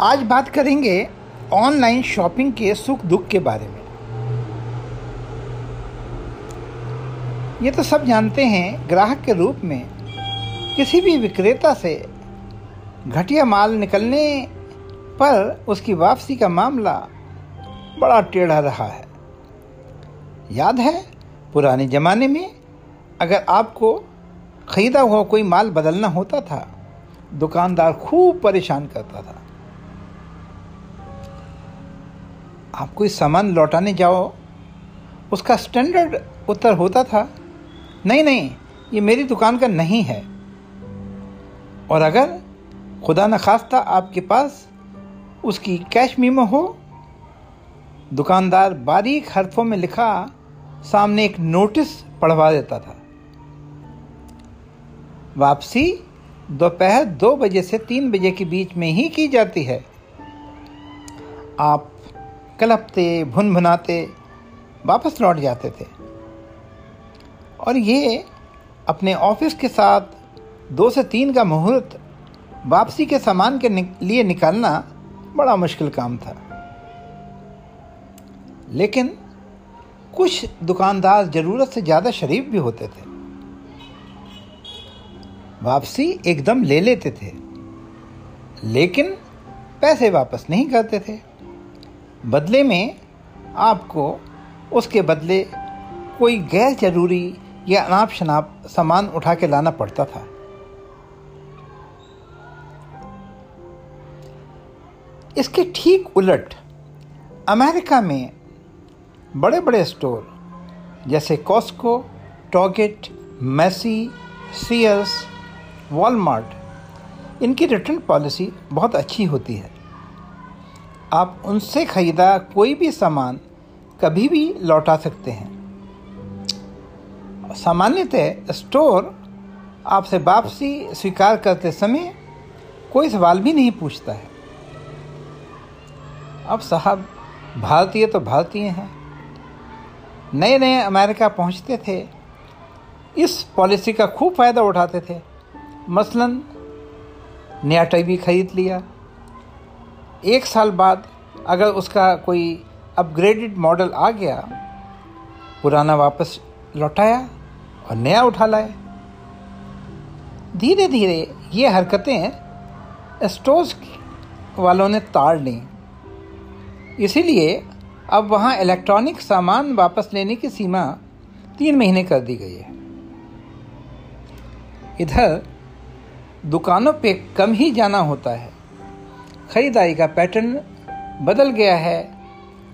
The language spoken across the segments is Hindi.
आज बात करेंगे ऑनलाइन शॉपिंग के सुख दुख के बारे में। ये तो सब जानते हैं, ग्राहक के रूप में किसी भी विक्रेता से घटिया माल निकलने पर उसकी वापसी का मामला बड़ा टेढ़ा रहा है। याद है, पुराने ज़माने में अगर आपको ख़रीदा हुआ कोई माल बदलना होता था, दुकानदार खूब परेशान करता था। आप कोई सामान लौटाने जाओ। उसका स्टैंडर्ड उत्तर होता था, नहीं नहीं, ये मेरी दुकान का नहीं है। और अगर खुदा न खास्ता आपके पास उसकी कैश मीमो हो, दुकानदार बारीक हरफों में लिखा, सामने एक नोटिस पढ़वा देता था। वापसी दोपहर दो बजे से तीन बजे के बीच में ही की जाती है। आप कलपते भुन भुनाते वापस लौट जाते थे। और ये अपने ऑफ़िस के साथ दो से तीन का मुहूर्त वापसी के सामान के लिए निकालना बड़ा मुश्किल काम था। लेकिन कुछ दुकानदार ज़रूरत से ज़्यादा शरीफ भी होते थे। वापसी एकदम ले लेते थे, लेकिन पैसे वापस नहीं करते थे। बदले में आपको उसके बदले कोई गैर ज़रूरी या अनाप शनाप सामान उठा के लाना पड़ता था। इसके ठीक उलट अमेरिका में बड़े बड़े स्टोर जैसे Costco Target Macy's, Sears, Walmart, इनकी रिटर्न पॉलिसी बहुत अच्छी होती है। आप उनसे ख़रीदा कोई भी सामान कभी भी लौटा सकते हैं। सामान्यतः स्टोर आपसे वापसी स्वीकार करते समय कोई सवाल भी नहीं पूछता है। अब साहब, भारतीय तो भारतीय हैं। नए नए अमेरिका पहुँचते थे। इस पॉलिसी का खूब फ़ायदा उठाते थे। मसलन, नया टीवी खरीद लिया। एक साल बाद अगर उसका कोई अपग्रेडेड मॉडल आ गया, पुराना वापस लौटाया और नया उठा लाए धीरे धीरे ये हरकतें स्टोर्स वालों ने ताड़ ली। इसीलिए अब वहाँ इलेक्ट्रॉनिक सामान वापस लेने की सीमा तीन महीने कर दी गई है। इधर दुकानों पे कम ही जाना होता है। ख़रीदारी का पैटर्न बदल गया है।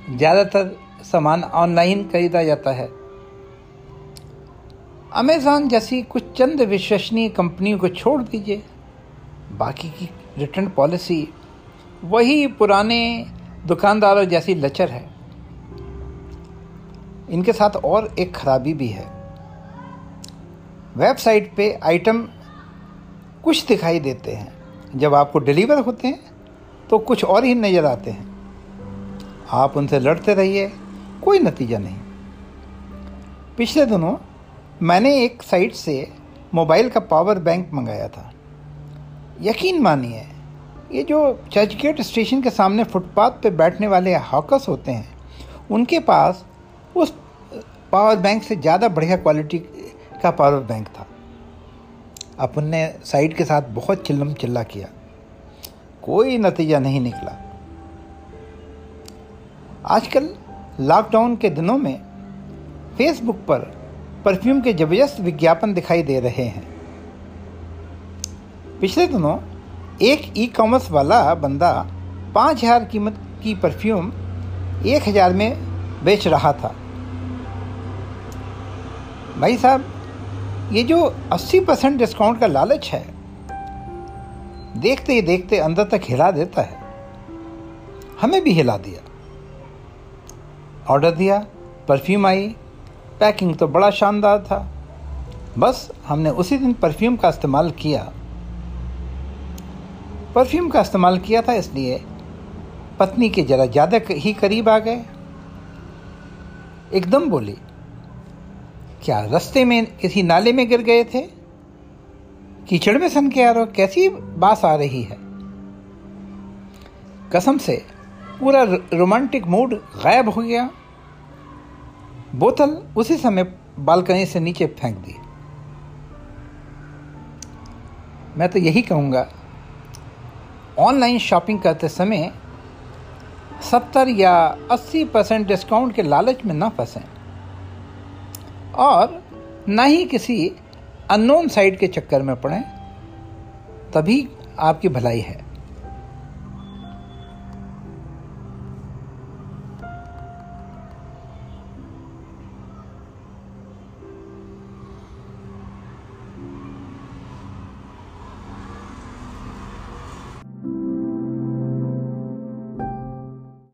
ज़्यादातर सामान ऑनलाइन खरीदा जाता है। अमेज़ॉन जैसी कुछ चंद विश्वसनीय कंपनियों को छोड़ दीजिए। बाकी की रिटर्न पॉलिसी वही पुराने दुकानदारों जैसी लचर है। इनके साथ और एक खराबी भी है। वेबसाइट पे आइटम कुछ दिखाई देते हैं। जब आपको डिलीवर होते हैं तो कुछ और ही नज़र आते हैं। आप उनसे लड़ते रहिए, कोई नतीजा नहीं। पिछले दिनों मैंने एक साइट से मोबाइल का पावर बैंक मंगाया था। यकीन मानिए, ये जो चर्चगेट स्टेशन के सामने फुटपाथ पे बैठने वाले हॉकर्स होते हैं, उनके पास उस पावर बैंक से ज़्यादा बढ़िया क्वालिटी का पावर बैंक था। अपन ने साइट के साथ बहुत चिल्लम चिल्ला किया। कोई नतीजा नहीं निकला। आजकल लॉकडाउन के दिनों में फेसबुक पर परफ्यूम के ज़बरदस्त विज्ञापन दिखाई दे रहे हैं। पिछले दिनों एक ई कॉमर्स वाला बंदा पाँच हज़ार कीमत की परफ्यूम एक हज़ार में बेच रहा था। भाई साहब, ये जो 80 परसेंट डिस्काउंट का लालच है देखते ही देखते अंदर तक हिला देता है। हमें भी हिला दिया। ऑर्डर दिया परफ्यूम आई पैकिंग तो बड़ा शानदार था। बस हमने उसी दिन परफ्यूम का इस्तेमाल किया। परफ्यूम का इस्तेमाल किया था इसलिए पत्नी के ज़रा ज़्यादा ही करीब आ गए। एकदम बोली, क्या रास्ते में किसी नाले में गिर गए थे? कीचड़ में सन के रहे कैसी बास आ रही है? कसम से पूरा रोमांटिक मूड गायब हो गया। बोतल उसी समय बालकनी से नीचे फेंक दी। मैं तो यही कहूँगा, ऑनलाइन शॉपिंग करते समय सत्तर या अस्सी परसेंट डिस्काउंट के लालच में ना फंसें। और ना ही किसी अननोन साइड के चक्कर में पड़ें तभी आपकी भलाई है।